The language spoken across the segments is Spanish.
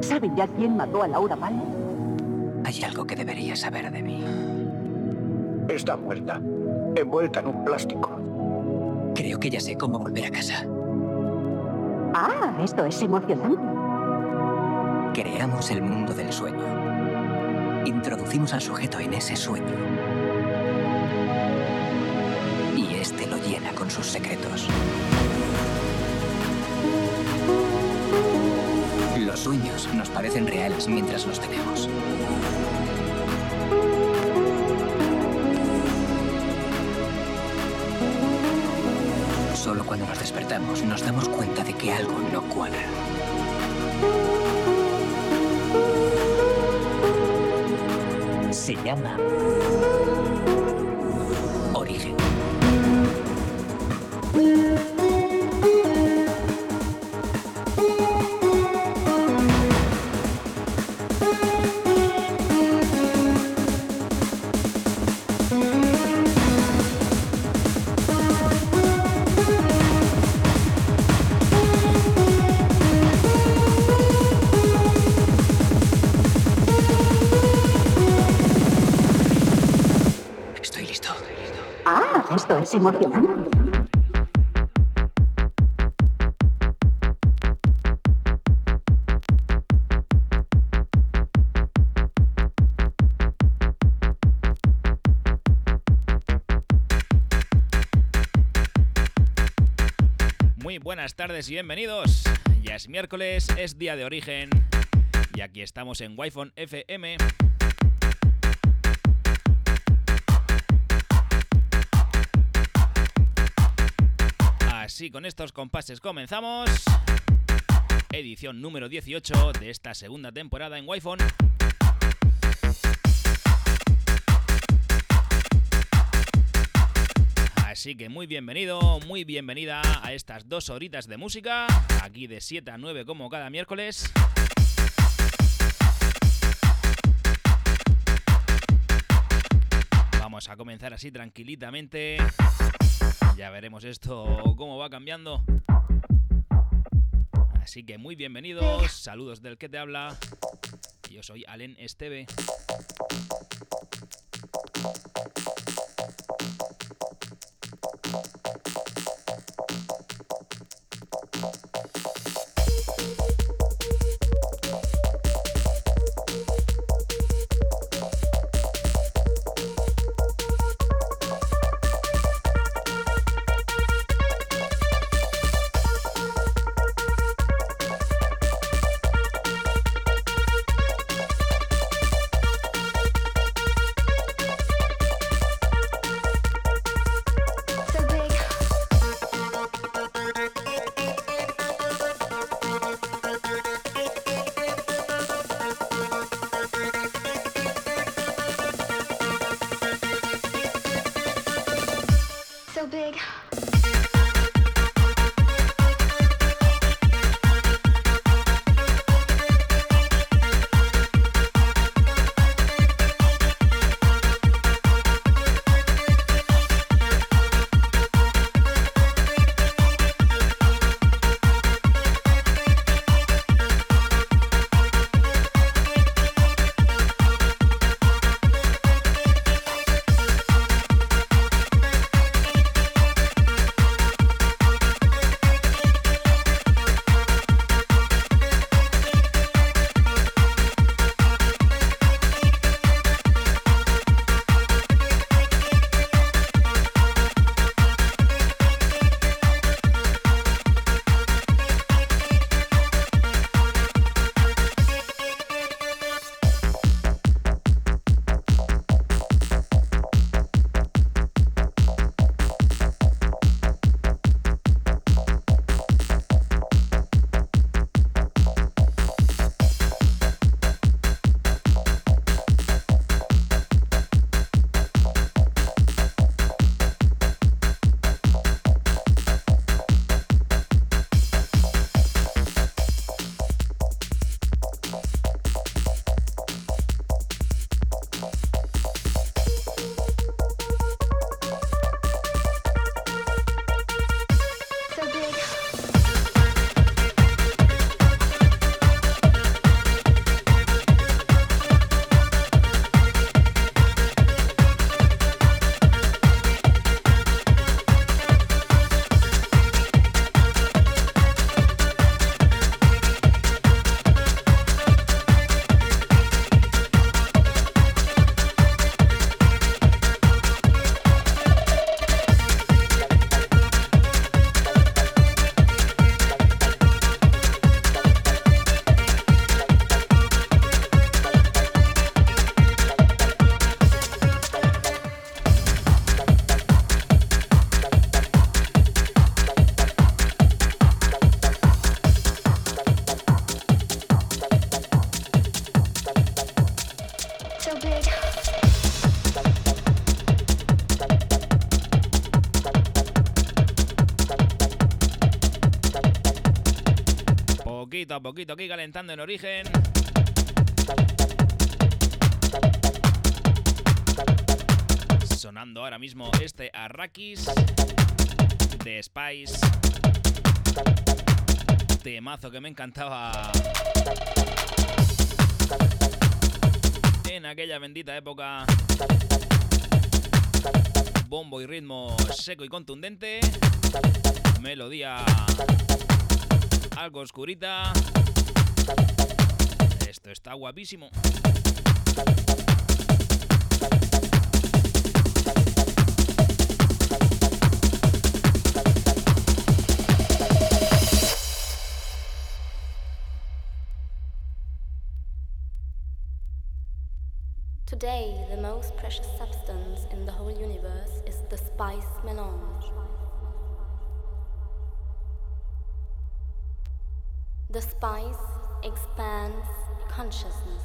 ¿Saben ya quién mató a Laura Palmer? Hay algo que debería saber de mí. Está muerta, envuelta en un plástico. Creo que ya sé cómo volver a casa. Ah, esto es emocionante. Creamos el mundo del sueño. Introducimos al sujeto en ese sueño. Y este lo llena con sus secretos. Sueños nos parecen reales mientras los tenemos. Solo cuando nos despertamos nos damos cuenta de que algo no cuadra. Se llama Muy buenas tardes y bienvenidos. Ya es miércoles, es día de origen. Y aquí estamos en Wi-Fi FM. Así con estos compases comenzamos. Edición número 18 de esta segunda temporada en Wi-Fi. Así que muy bienvenido, muy bienvenida a estas dos horitas de música, aquí de 7 a 9 como cada miércoles. Vamos a comenzar así tranquilitamente. Ya veremos esto cómo va cambiando. Así que muy bienvenidos, saludos del que te habla. Yo soy Alen Esteve. A poquito aquí calentando en origen. Sonando ahora mismo este Arrakis de Spice. Temazo que me encantaba en aquella bendita época. Bombo y ritmo seco y contundente. Melodía algo oscurita. Esto está guapísimo. Today, the most precious substance in the whole universe is the spice melange. The spice expands consciousness.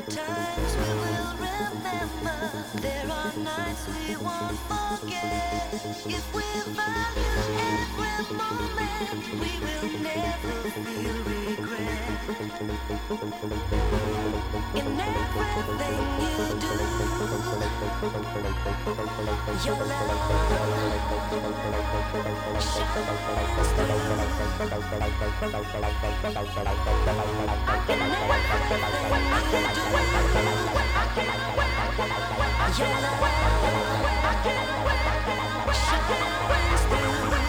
time. Your love, I can't wait, I can't wait, I can't wait, I can't wait, I can't wait, I can't wait,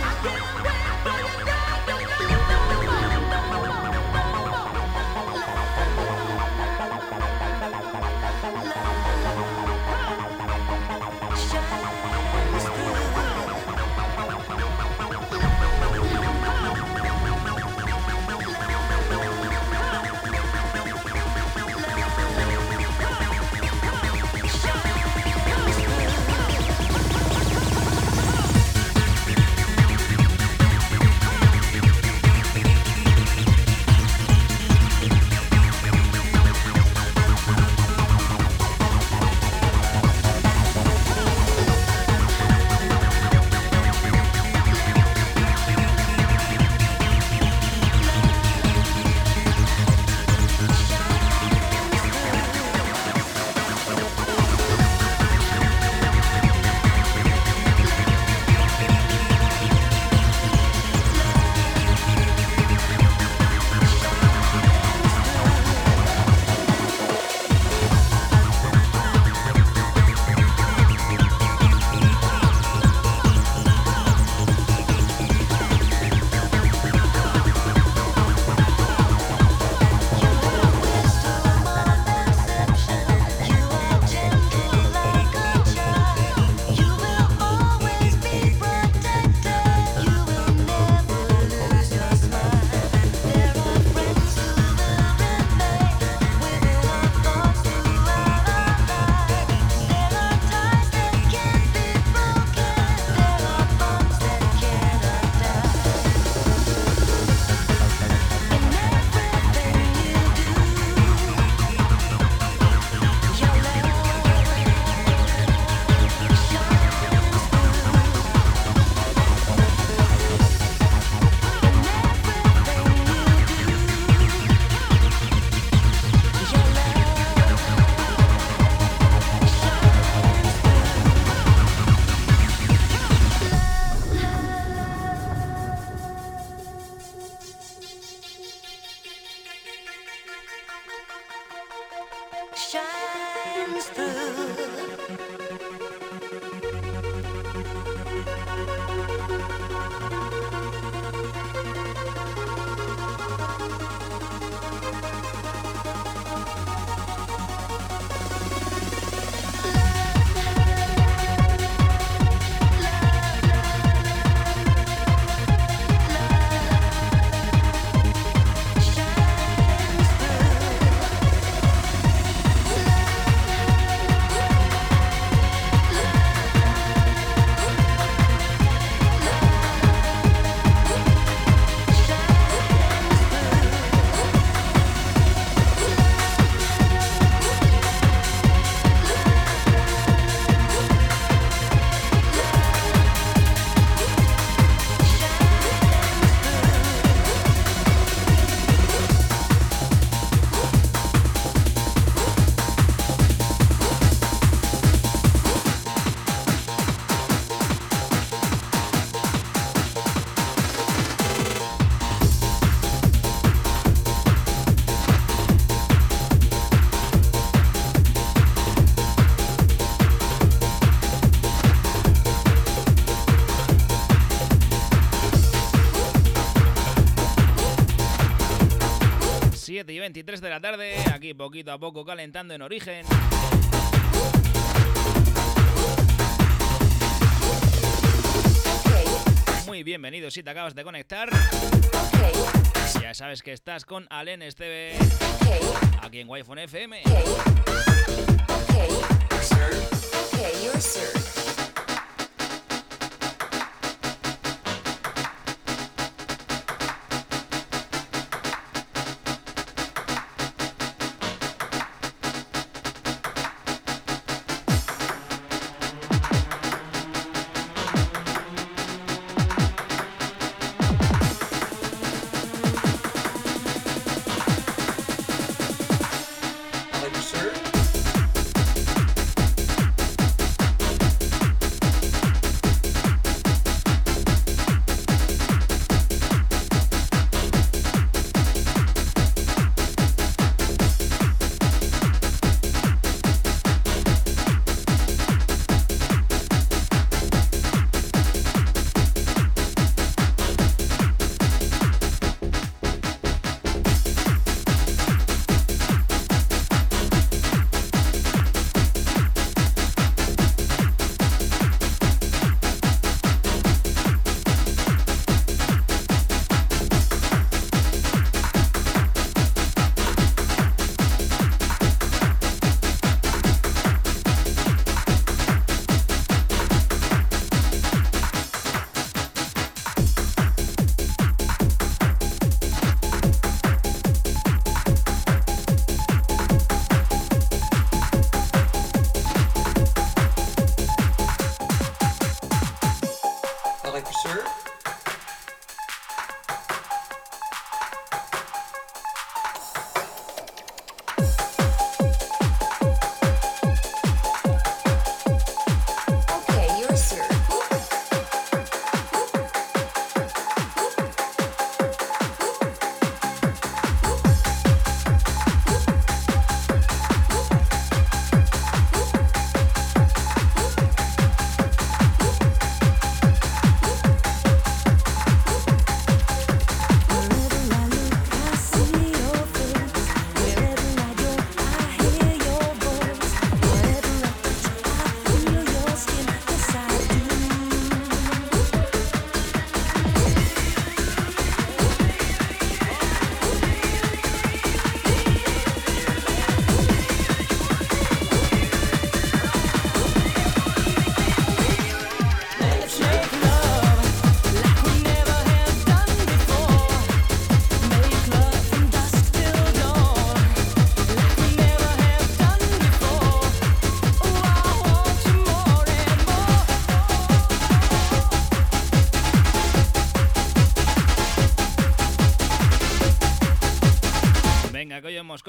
23 de la tarde, aquí poquito a poco calentando en origen. Muy bienvenido si te acabas de conectar. Ya sabes que estás con Alen Esteve aquí en Wi-Fi FM.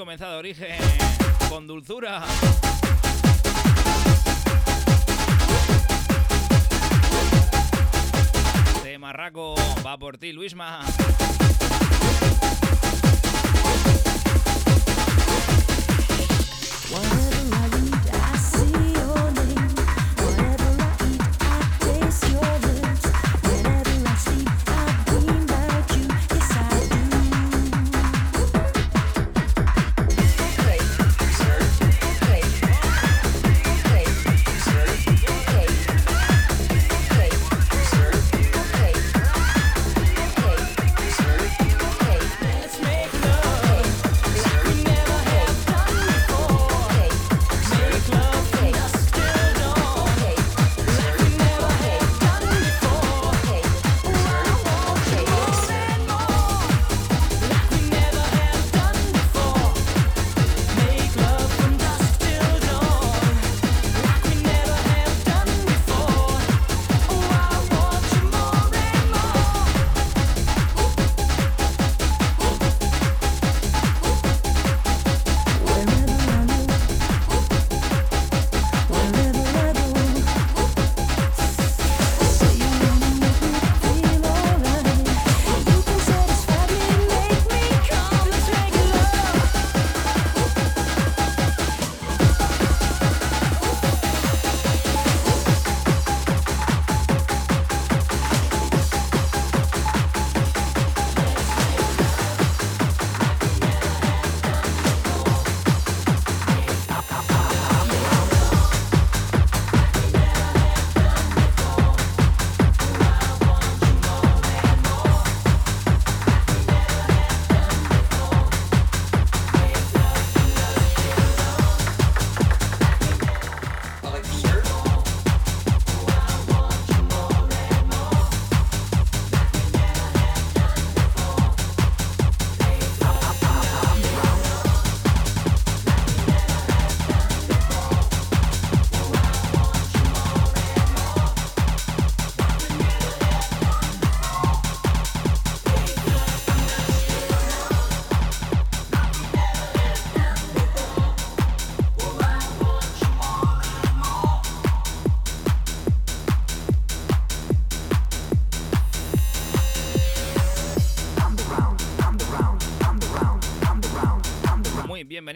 Comenzado Origen con dulzura.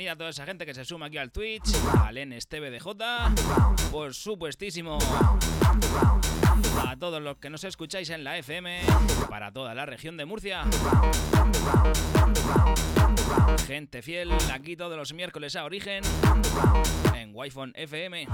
a toda esa gente que se suma aquí al Twitch, al NSTBDJ, por supuestísimo a todos los que nos escucháis en la FM, para toda la región de Murcia. Gente fiel, aquí todos los miércoles a origen en Wi-Fi FM.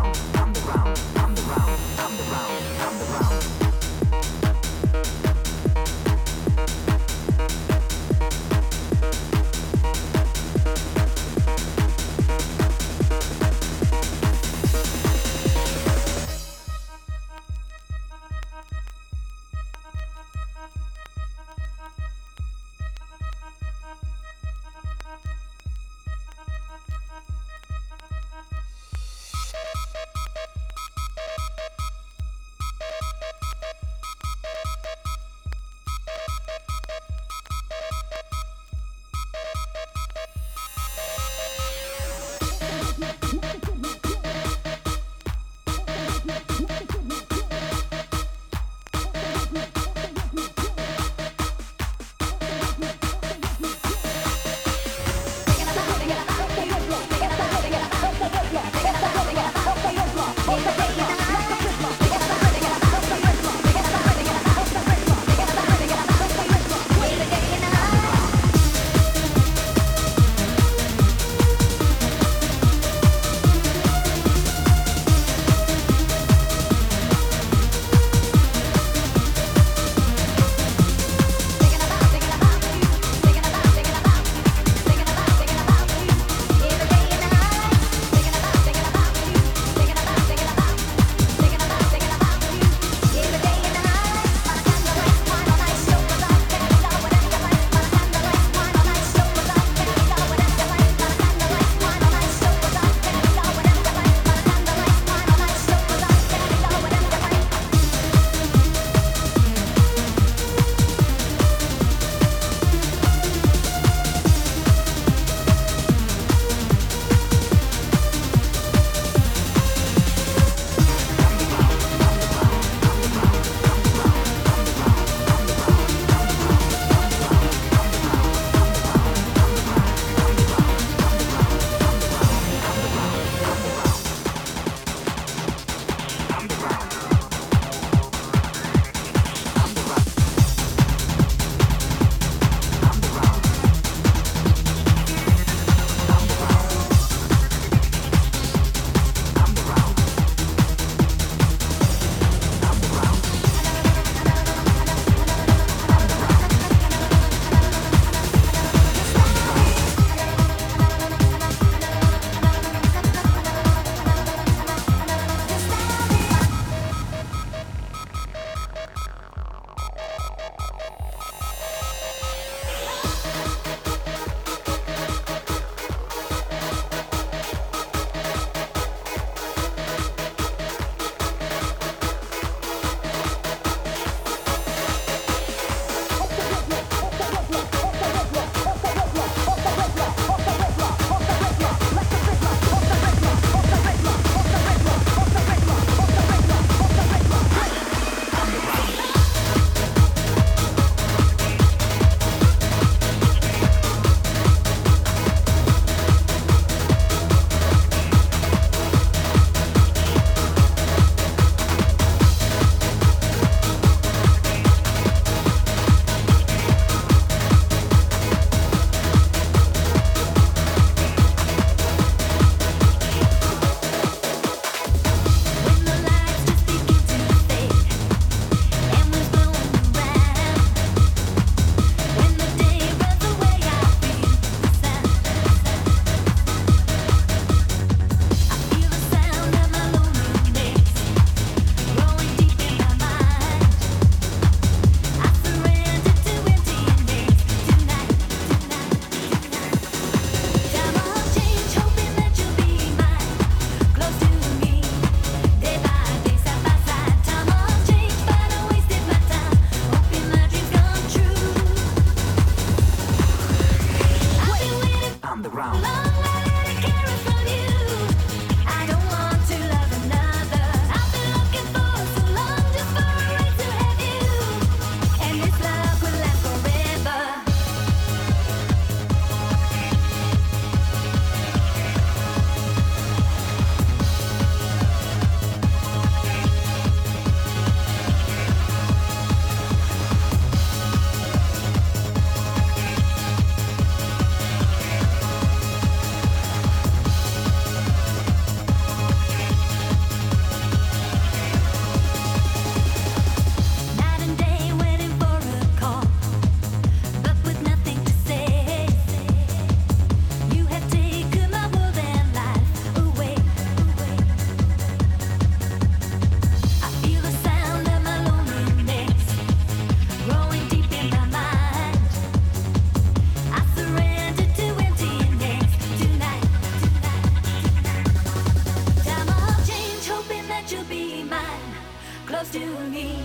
Close to me.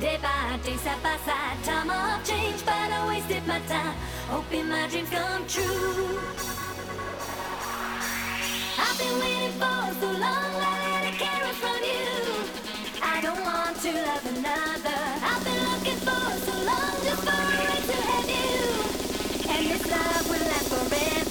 Day by day, side by side, time of change, but I wasted my time hoping my dreams come true. I've been waiting for so long, I let it carry from you. I don't want to love another. I've been looking for so long just for a way to have you, and this love will last forever.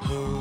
Thank.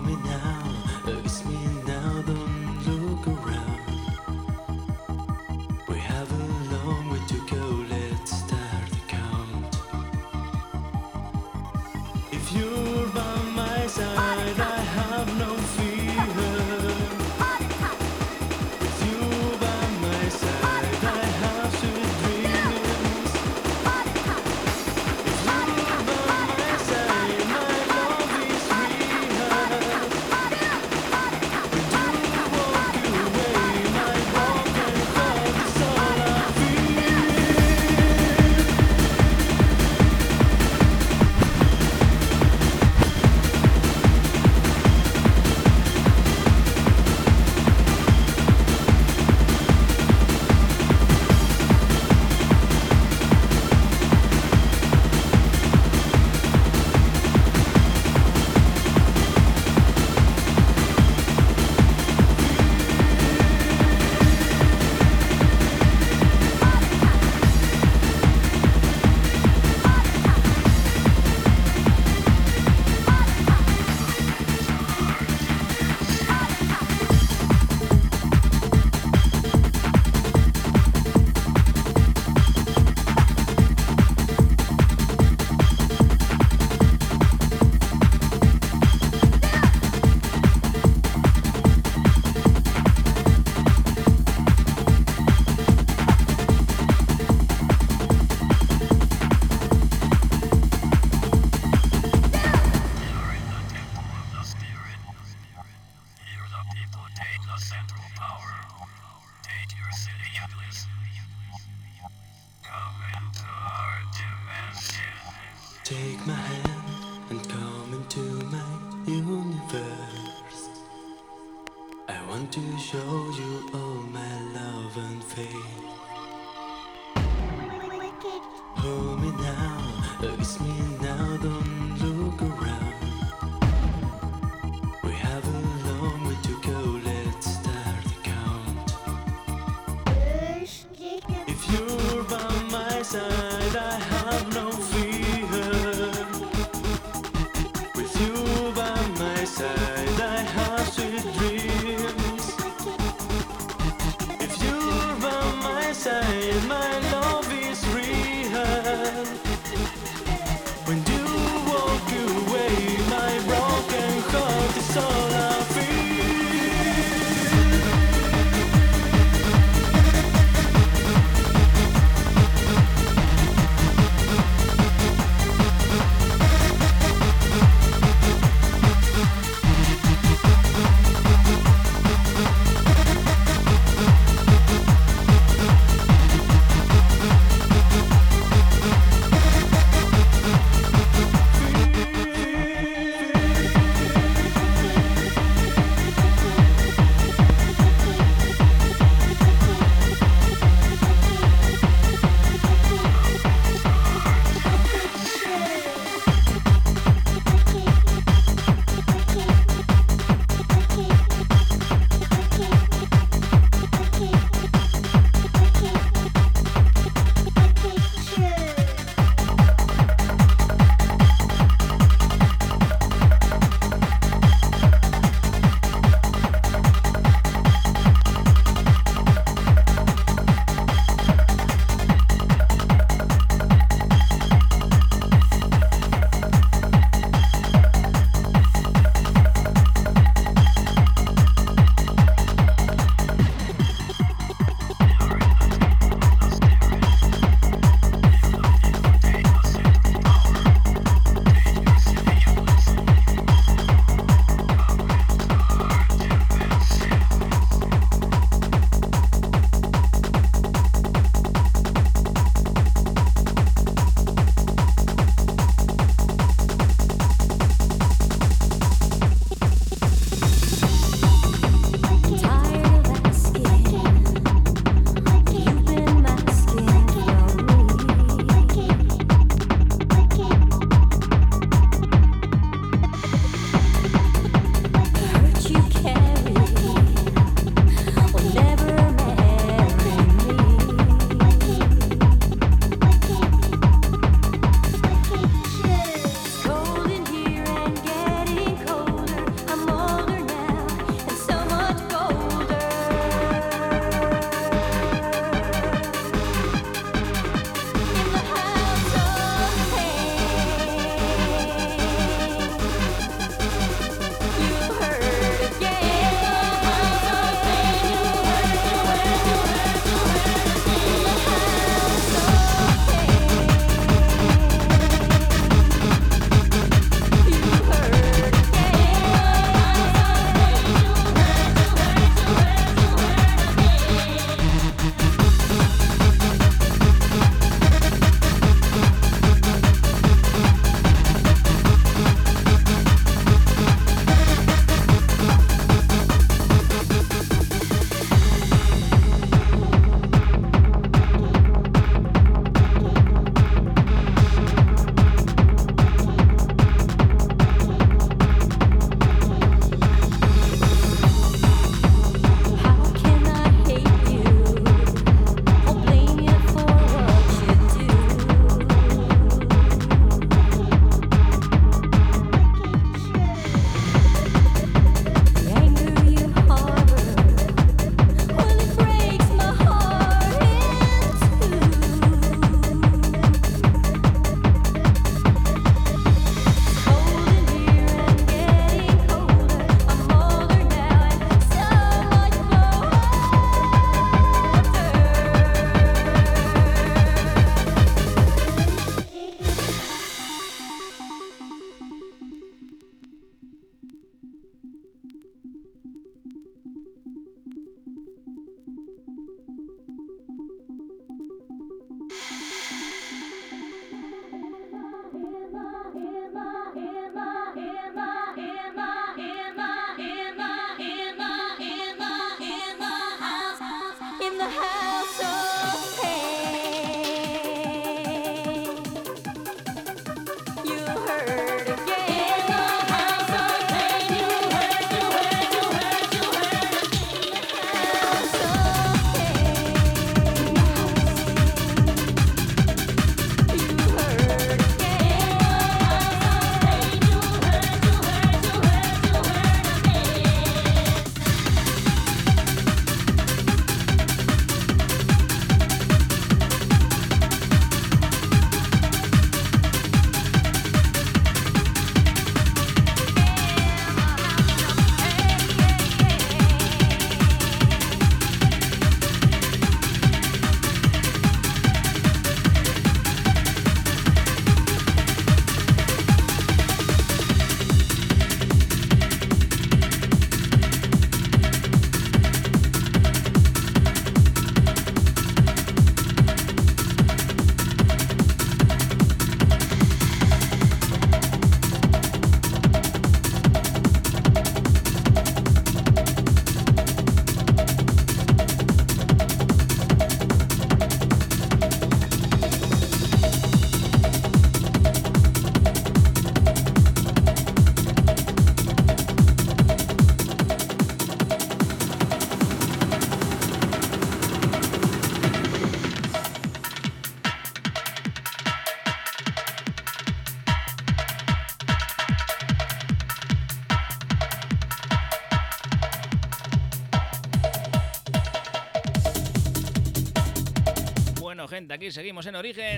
Aquí seguimos en origen.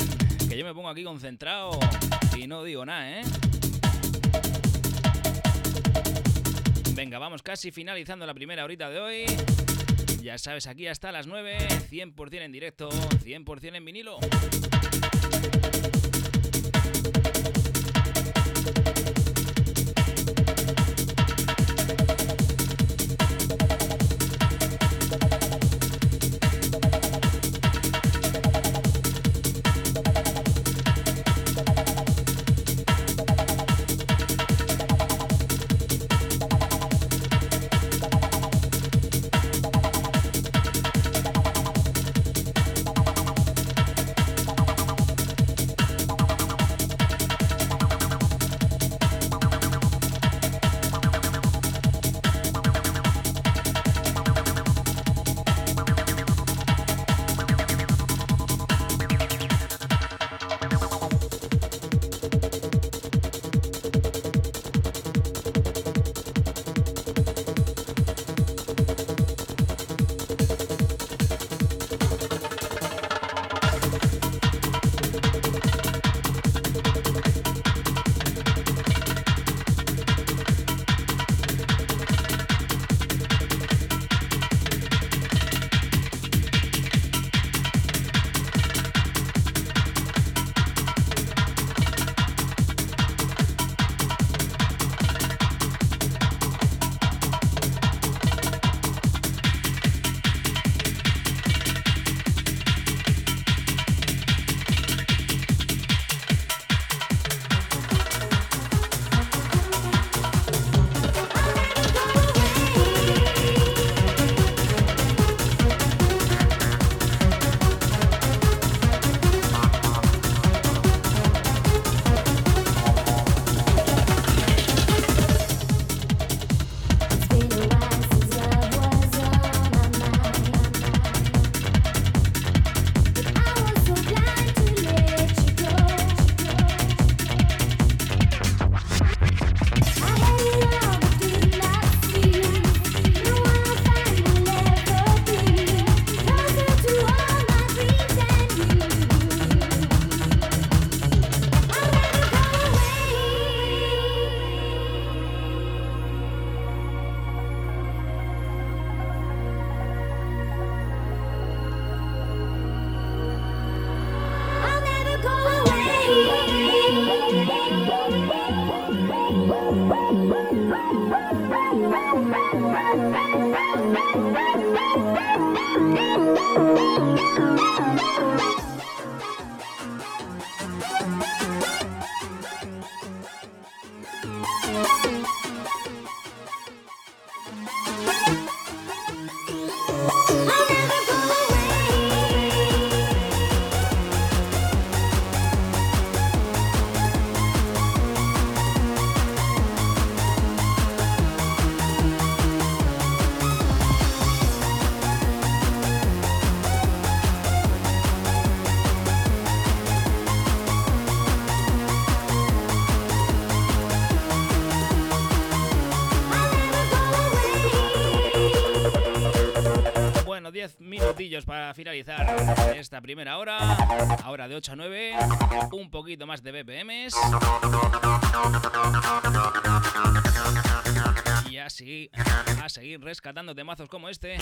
Que yo me pongo aquí concentrado y no digo nada, ¿eh? Venga, vamos casi finalizando la primera horita de hoy. Ya sabes, aquí hasta las 9, 100% en directo, 100% en vinilo. Para finalizar esta primera hora. Ahora de 8 a 9, un poquito más de BPMs. Y así, a seguir rescatando temazos como este.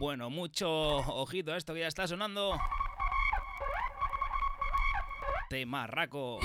Bueno, mucho ojito a esto que ya está sonando. Temarraco.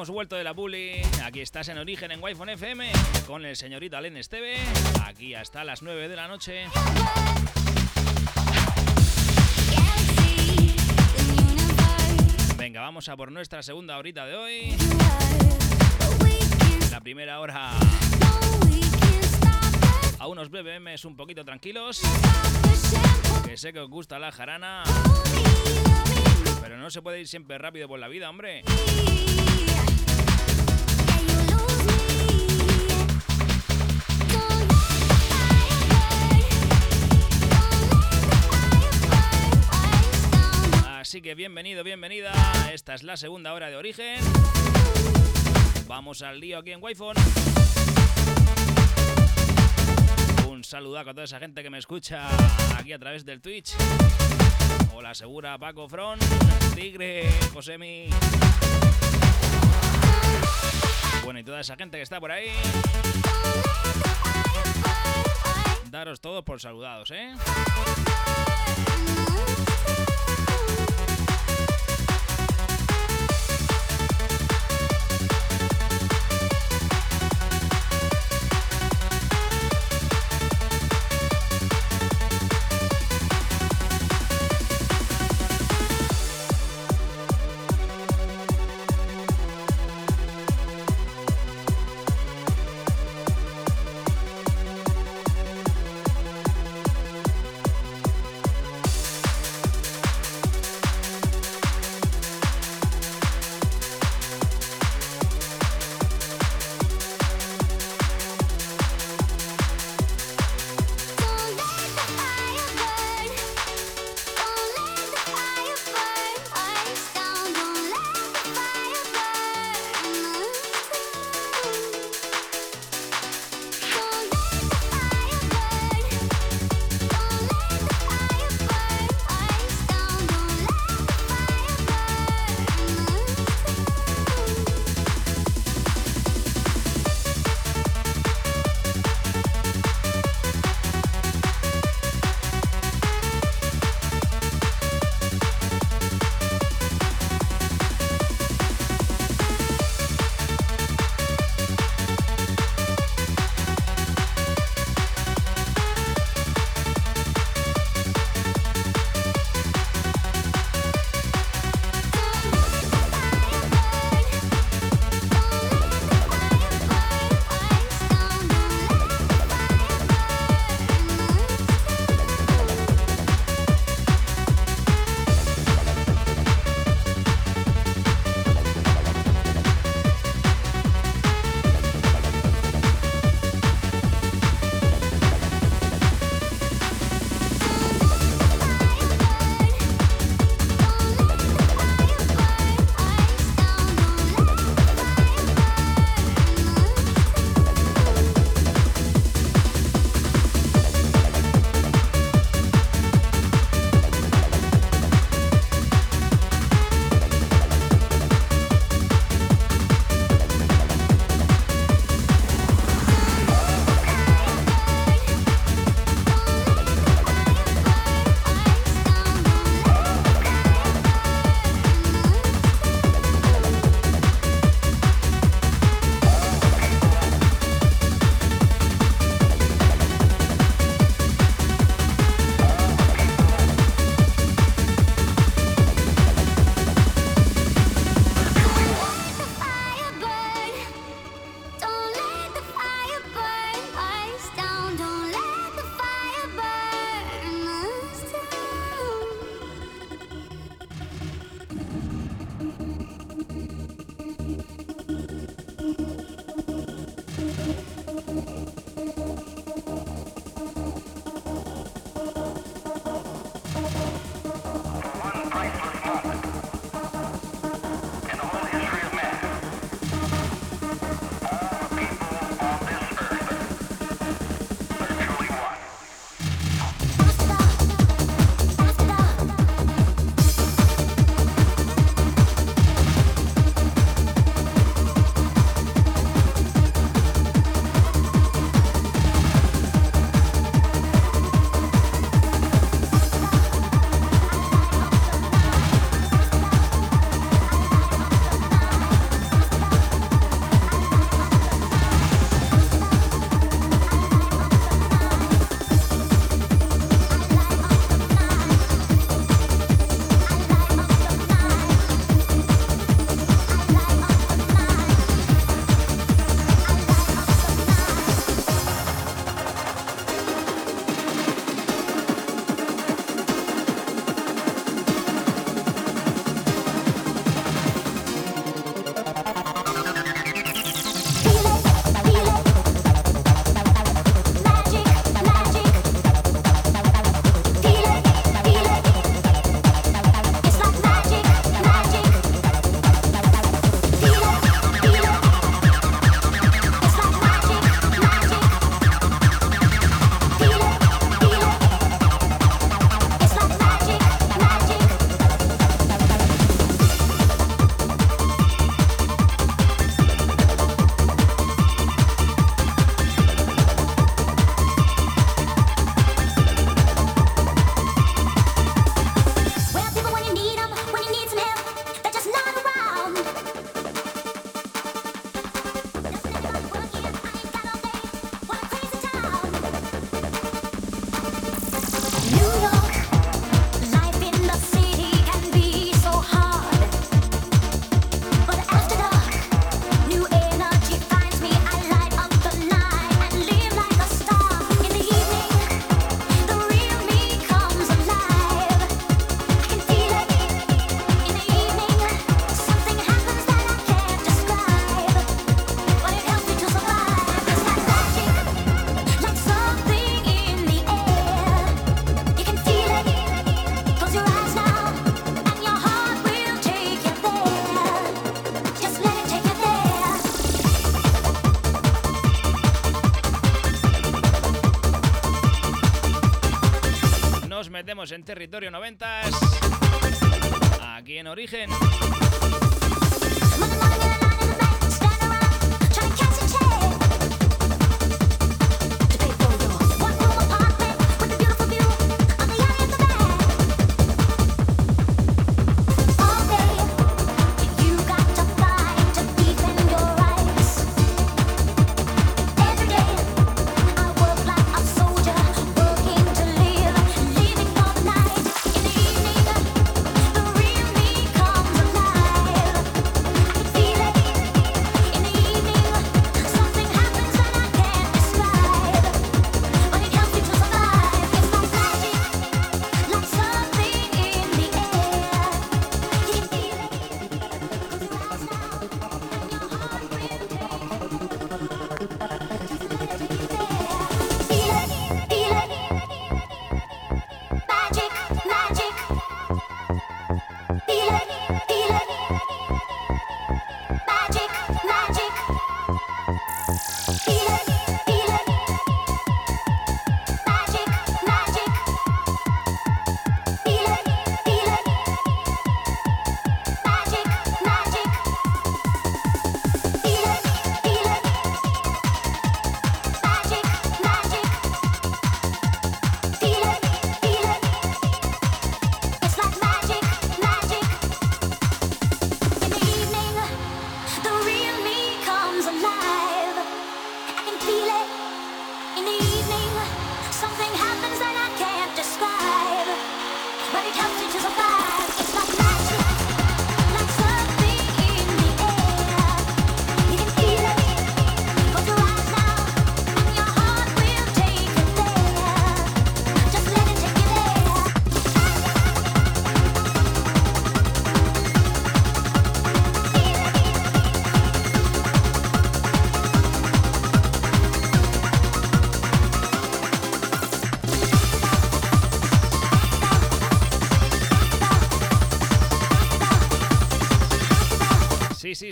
Hemos vuelto de la bully. Aquí estás en Origen en wi FM con el señorito Alen Esteve. Aquí hasta las 9 de la noche. Venga, vamos a por nuestra segunda horita de hoy. La primera hora a unos BBMs un poquito tranquilos. Que sé que os gusta la jarana. Pero no se puede ir siempre rápido por la vida, hombre. Bienvenido, bienvenida. Esta es la segunda hora de origen. Vamos al lío aquí en wi Un saludo a toda esa gente que me escucha aquí a través del Twitch. Hola, Segura, Paco Front, Tigre, Josemi. Bueno, y toda esa gente que está por ahí. Daros todos por saludados, ¿eh? Metemos en territorio 90 aquí en Origen.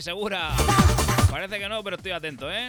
Segura. Parece que no, pero estoy atento, ¿eh?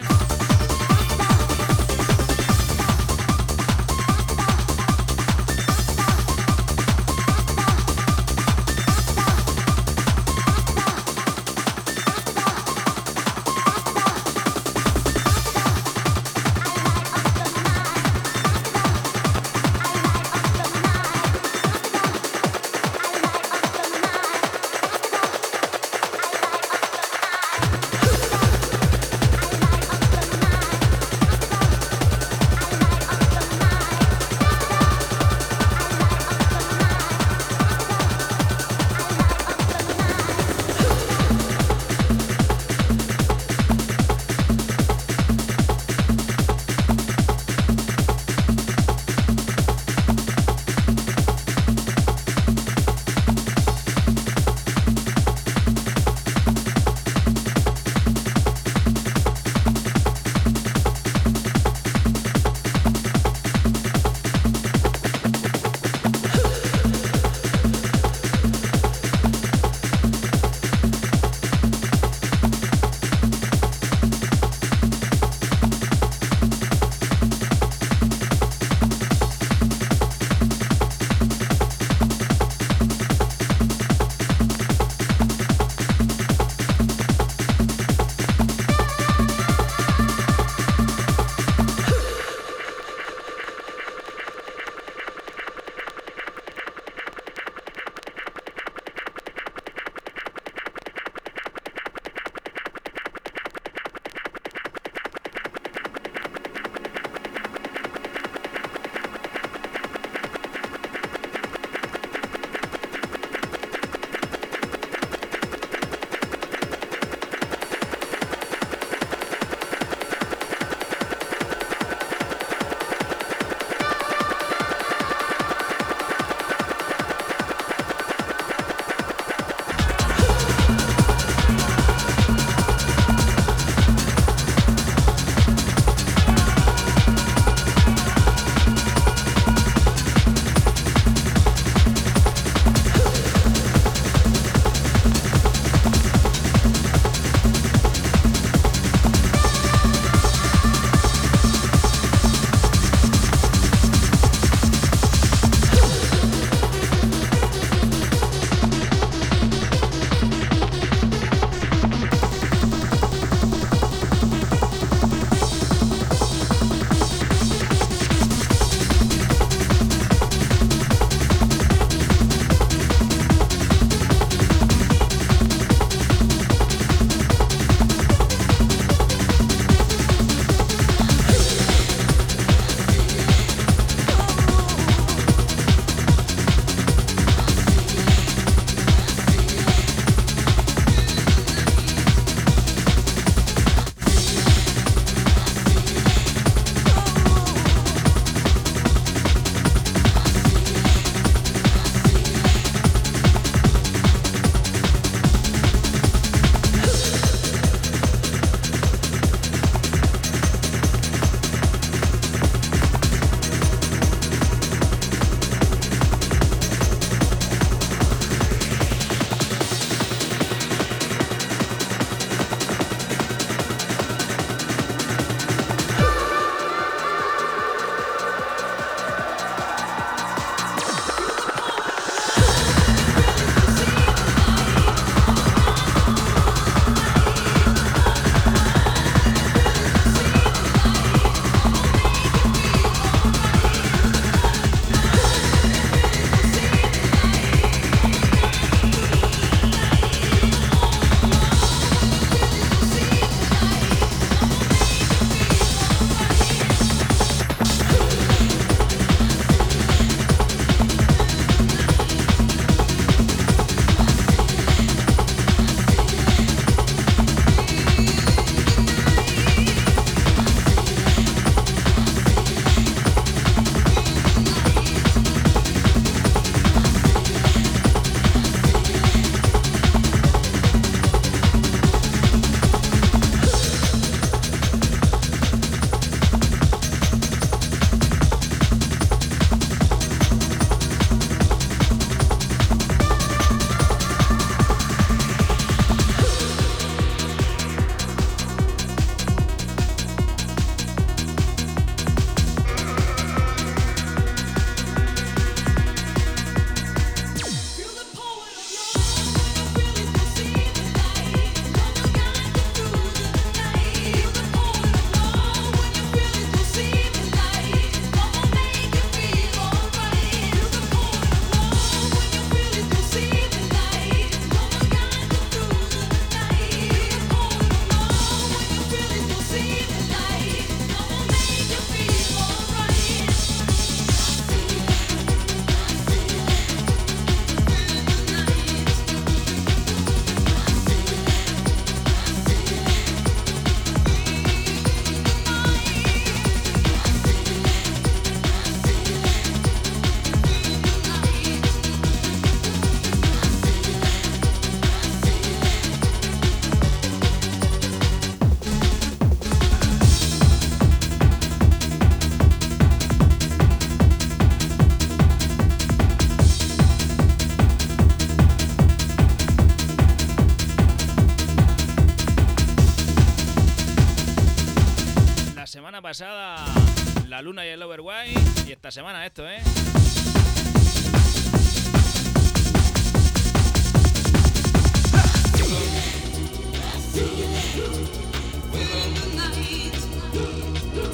Luna y el Overway. Y esta semana esto, ¿eh?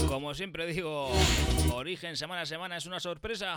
Como siempre digo, origen semana a semana es una sorpresa.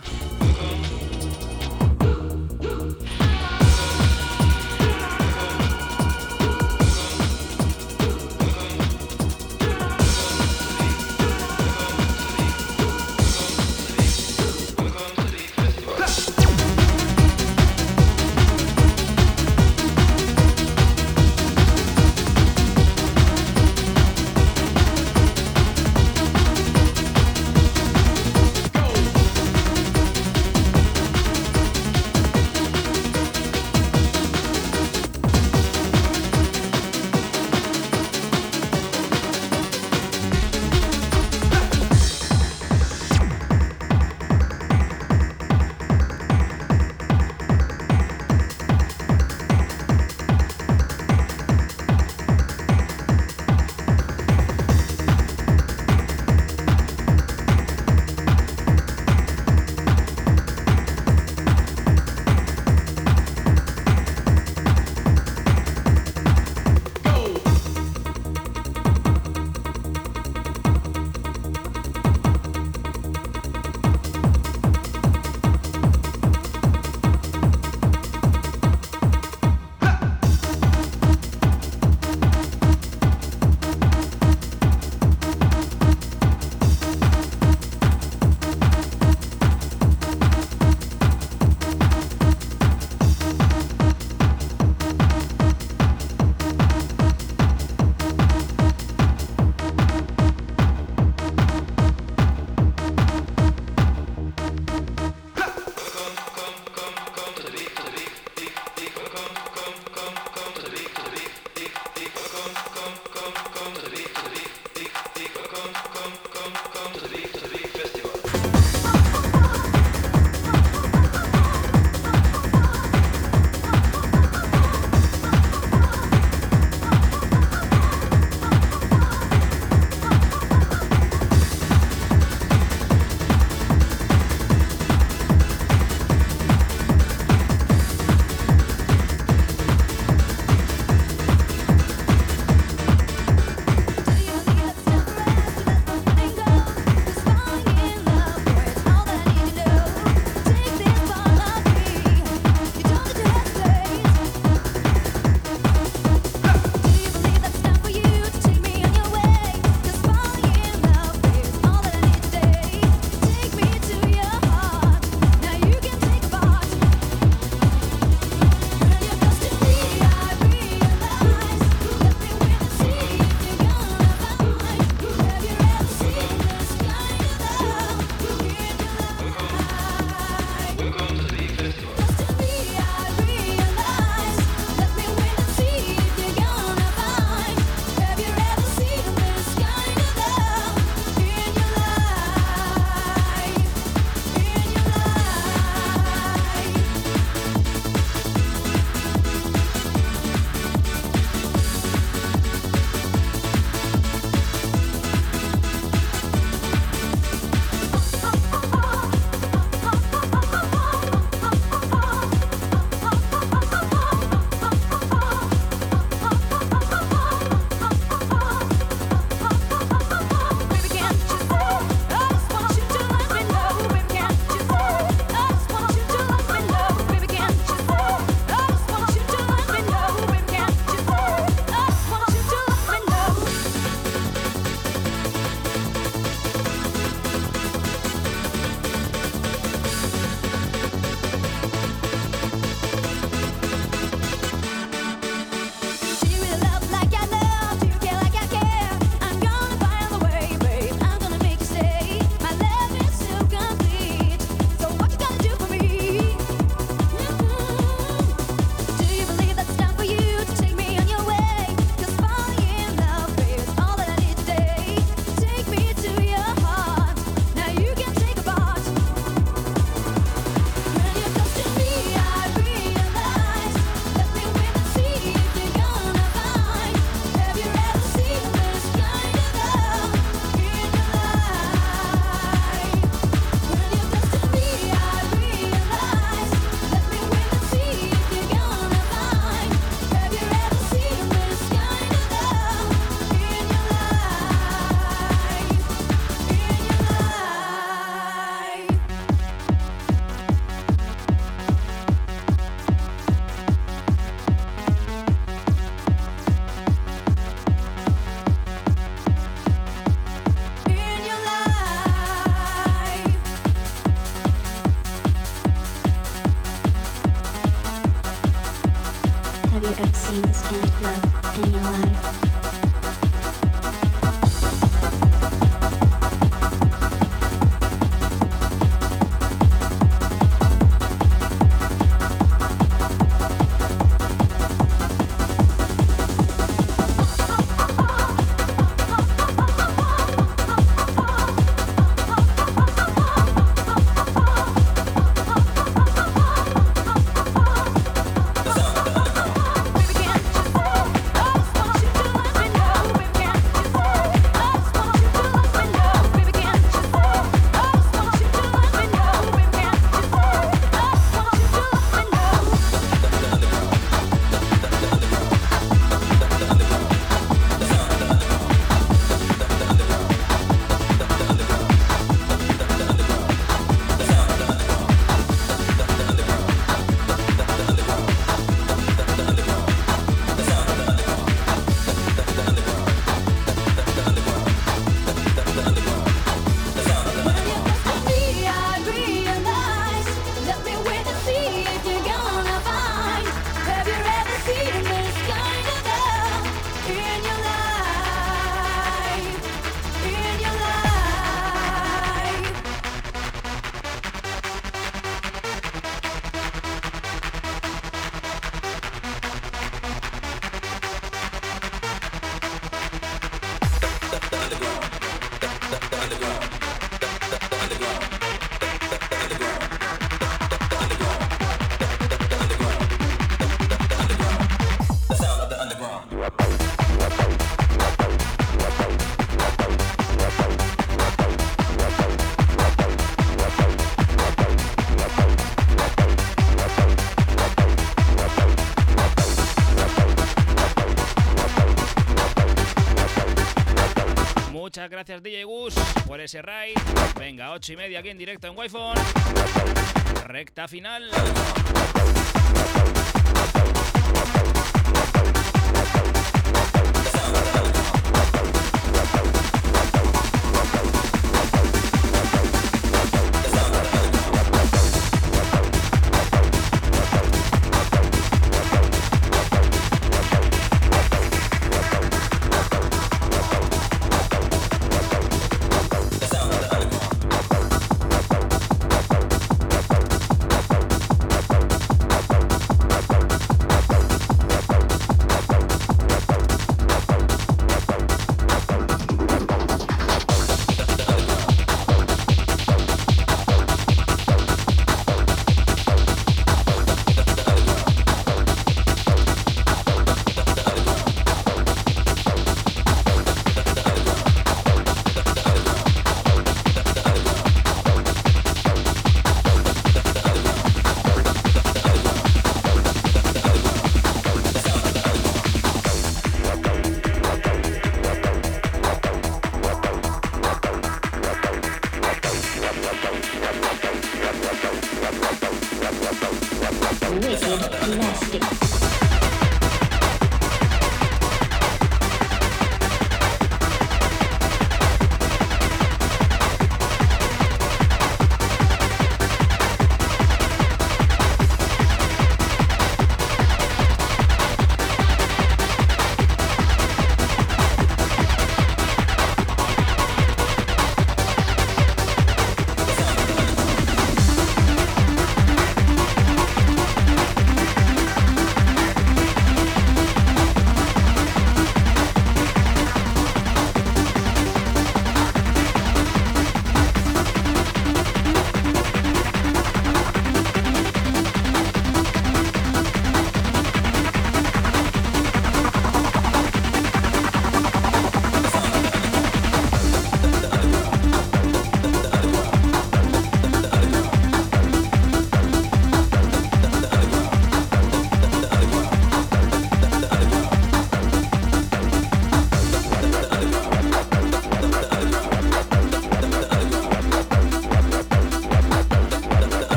Gracias DJ Gus por ese raid. Venga, 8 y media aquí en directo en wi Recta final.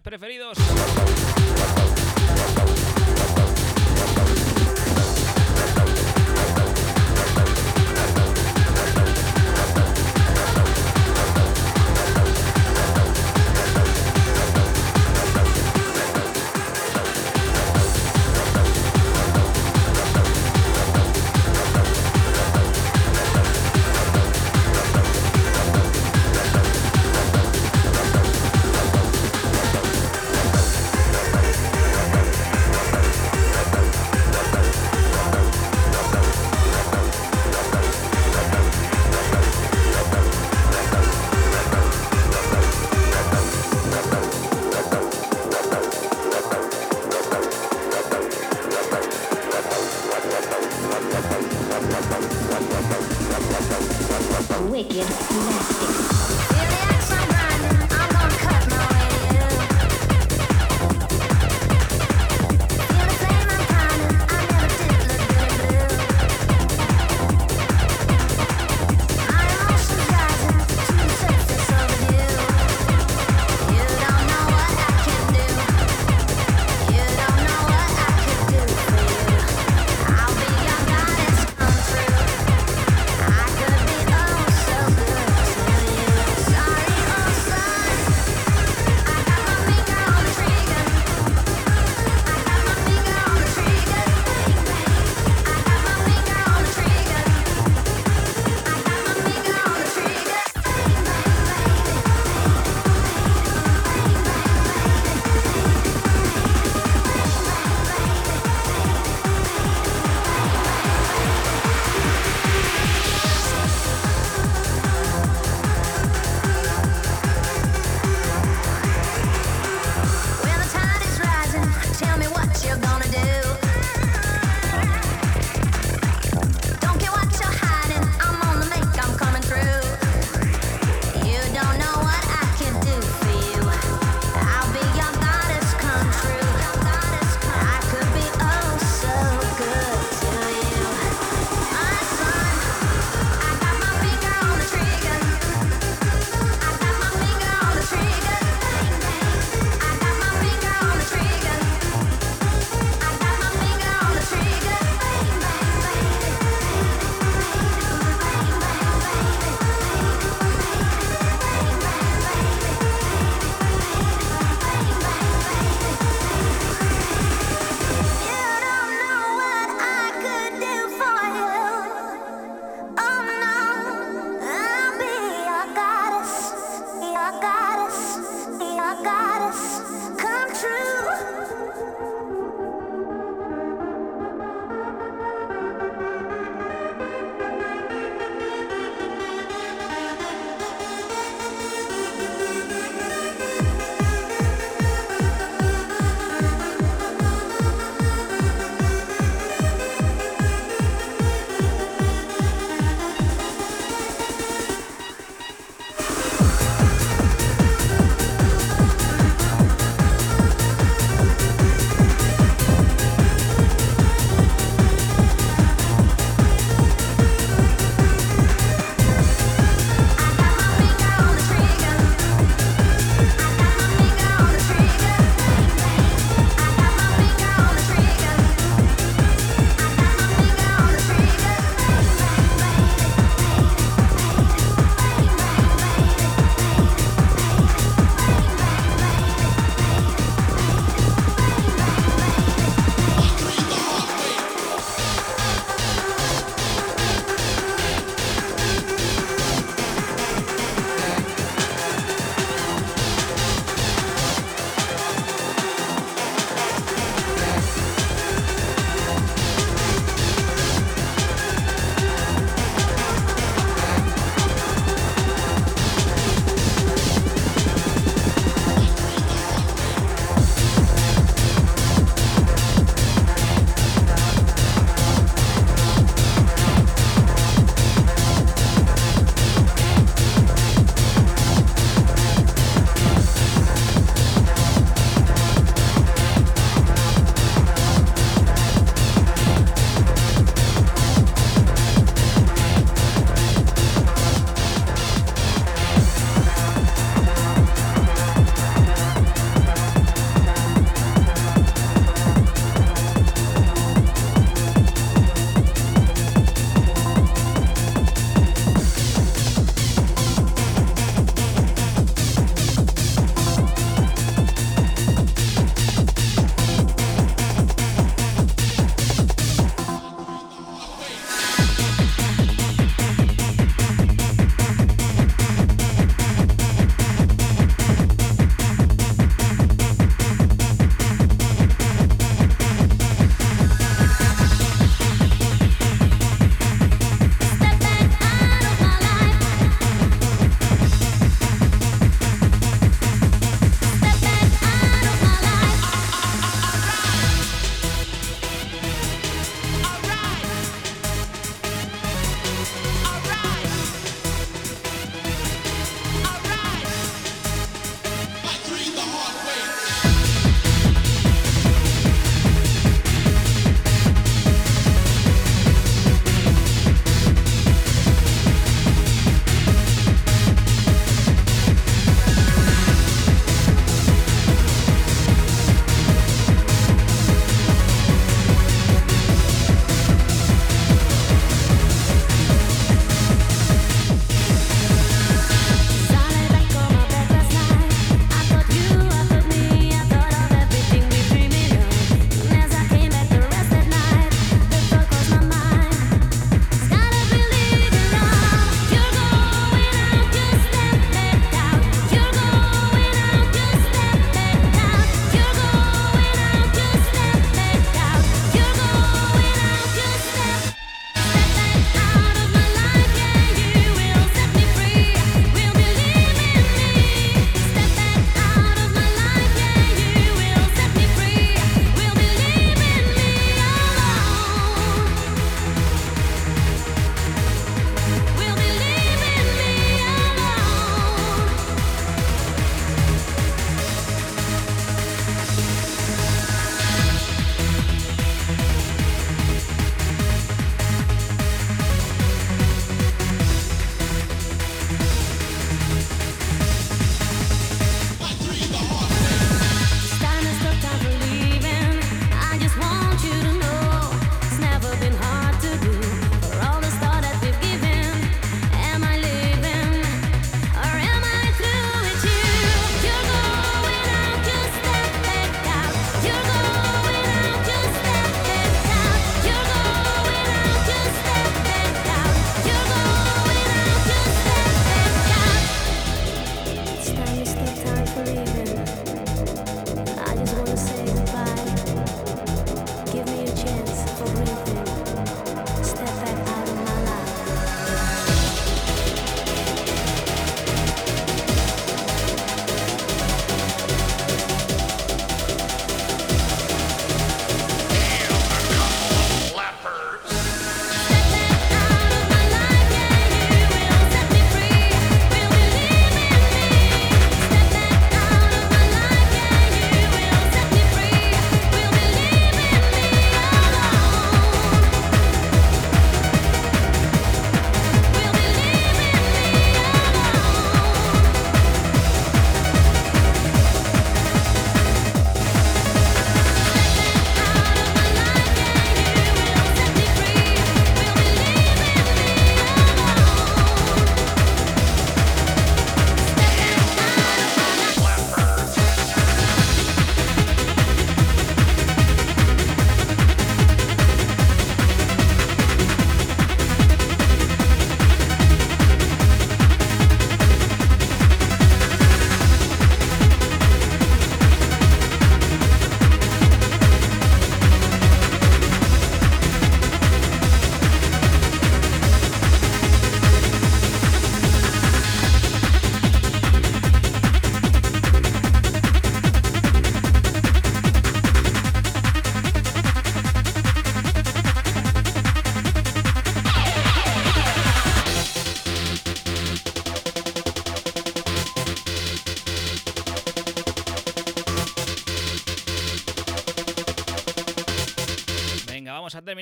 Preferidos.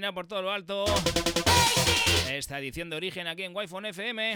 Terminar por todo lo alto. Esta edición de origen aquí en Wi-Fi FM.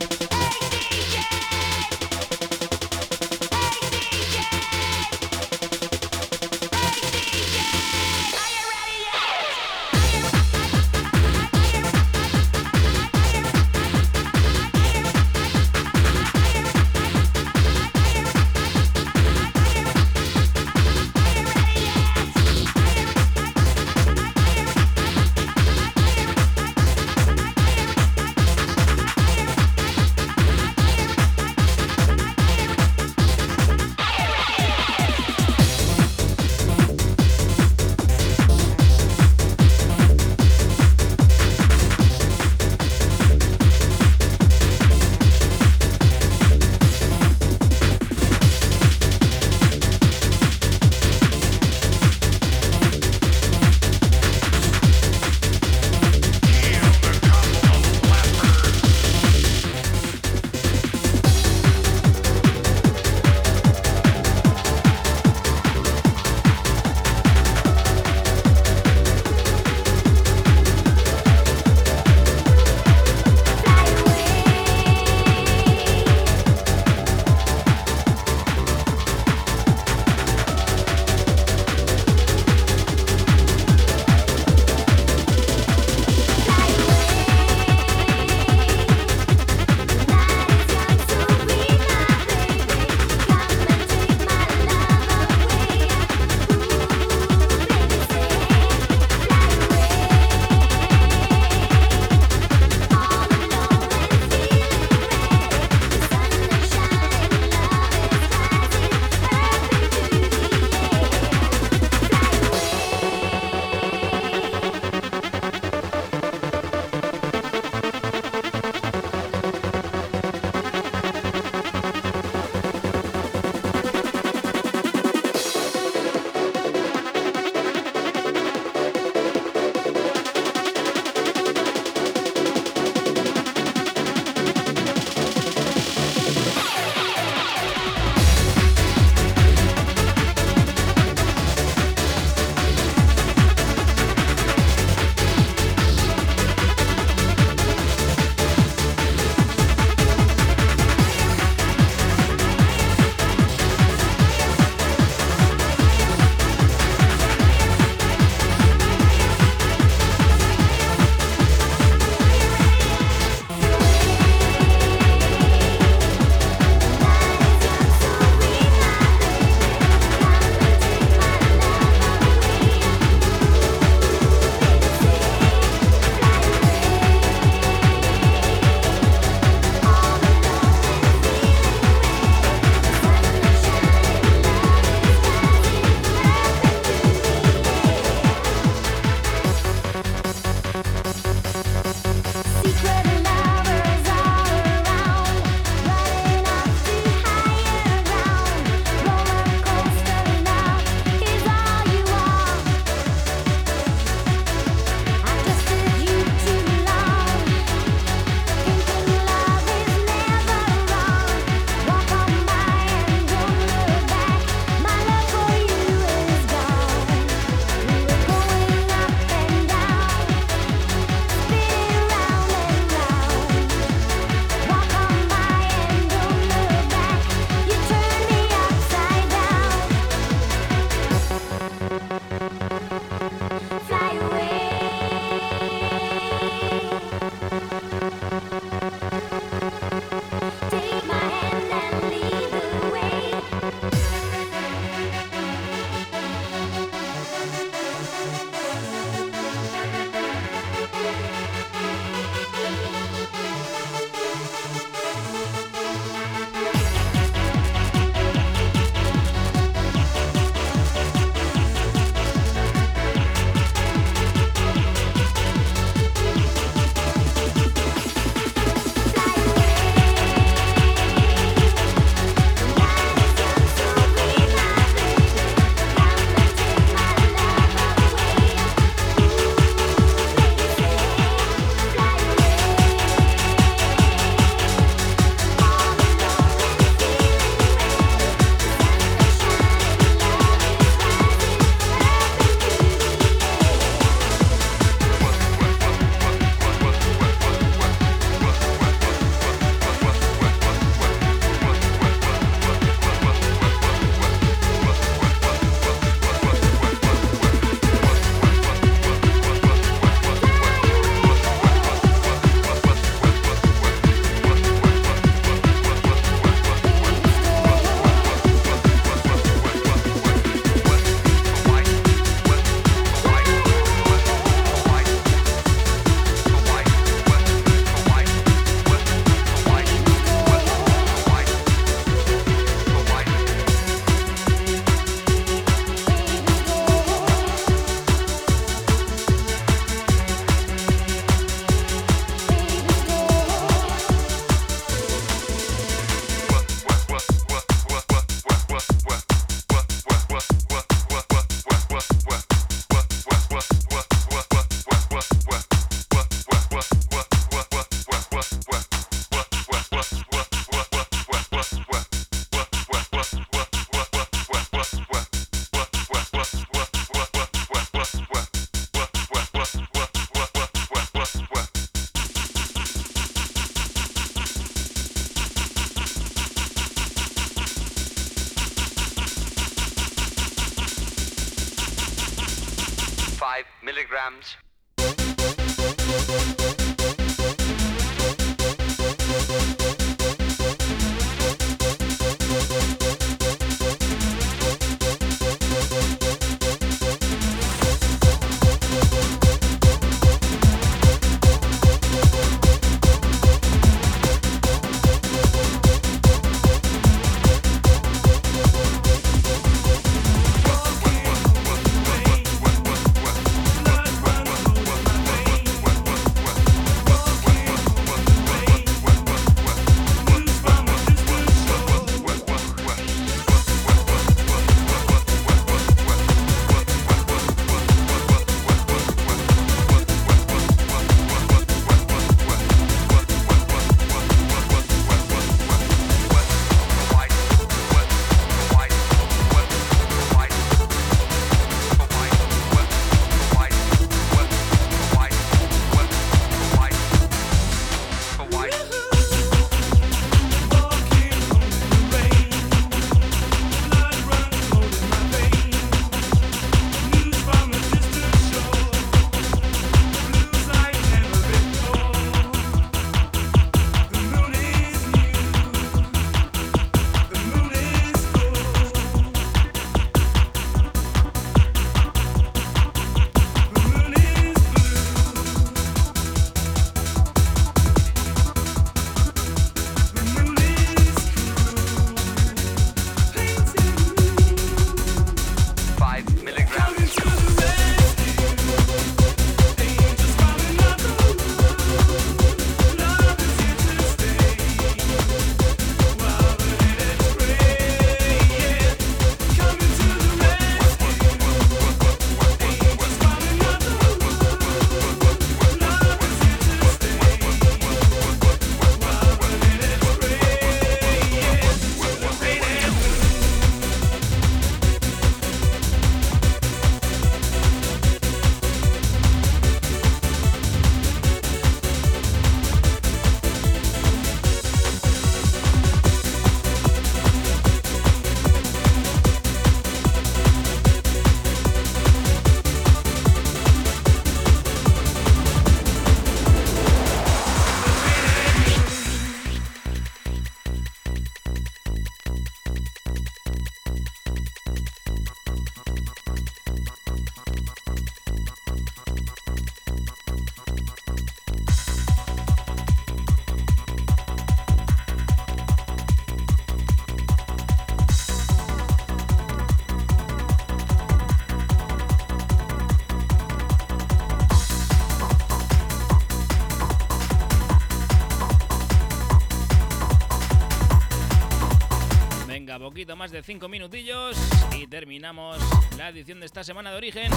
Más de 5 minutillos y terminamos la edición de esta semana de origen.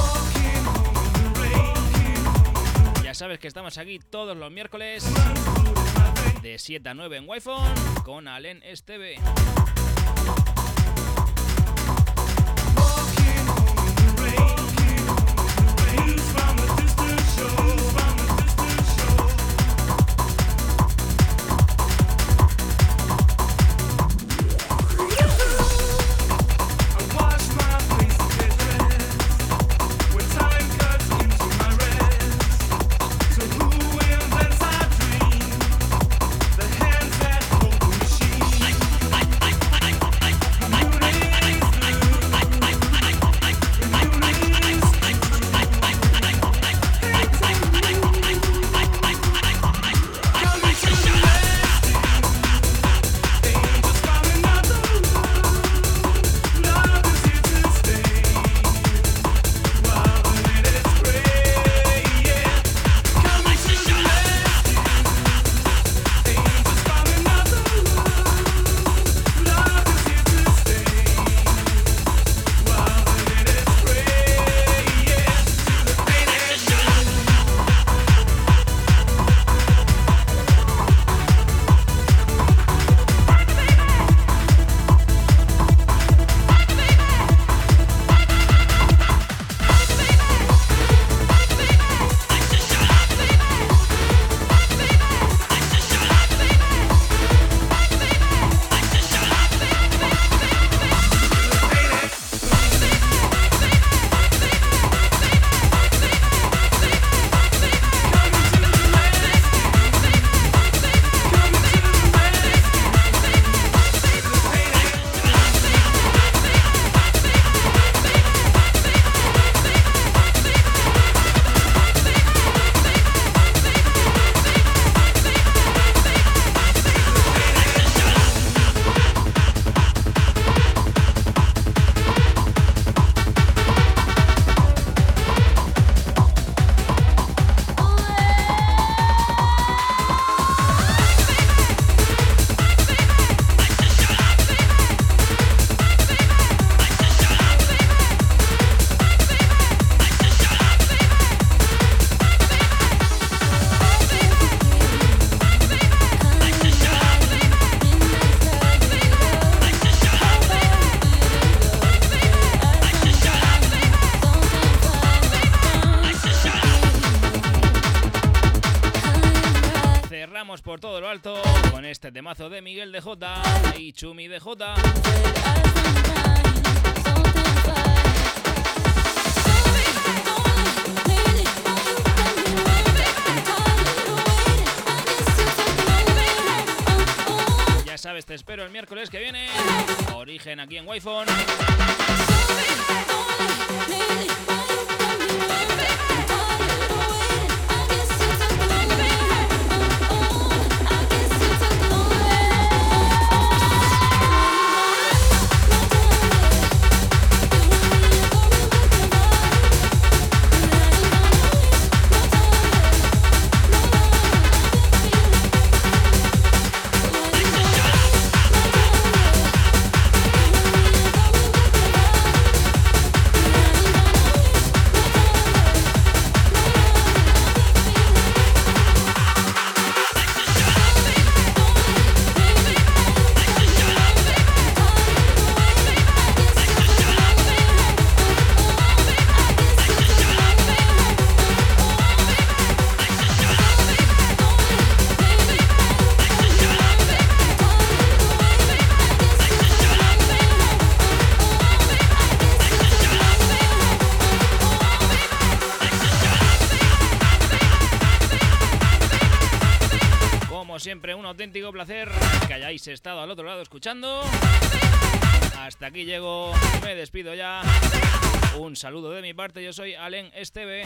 Ya sabes que estamos aquí todos los miércoles de 7 a 9 en Wi-Fi con Alen Esteve. Temazo de Miguel de J y Chumi de J. Ya sabes, te espero el miércoles que viene. Origen aquí en Wi-Fi. Estado al otro lado escuchando. Hasta aquí llego, me despido ya. Un saludo de mi parte, yo soy Alen Esteve.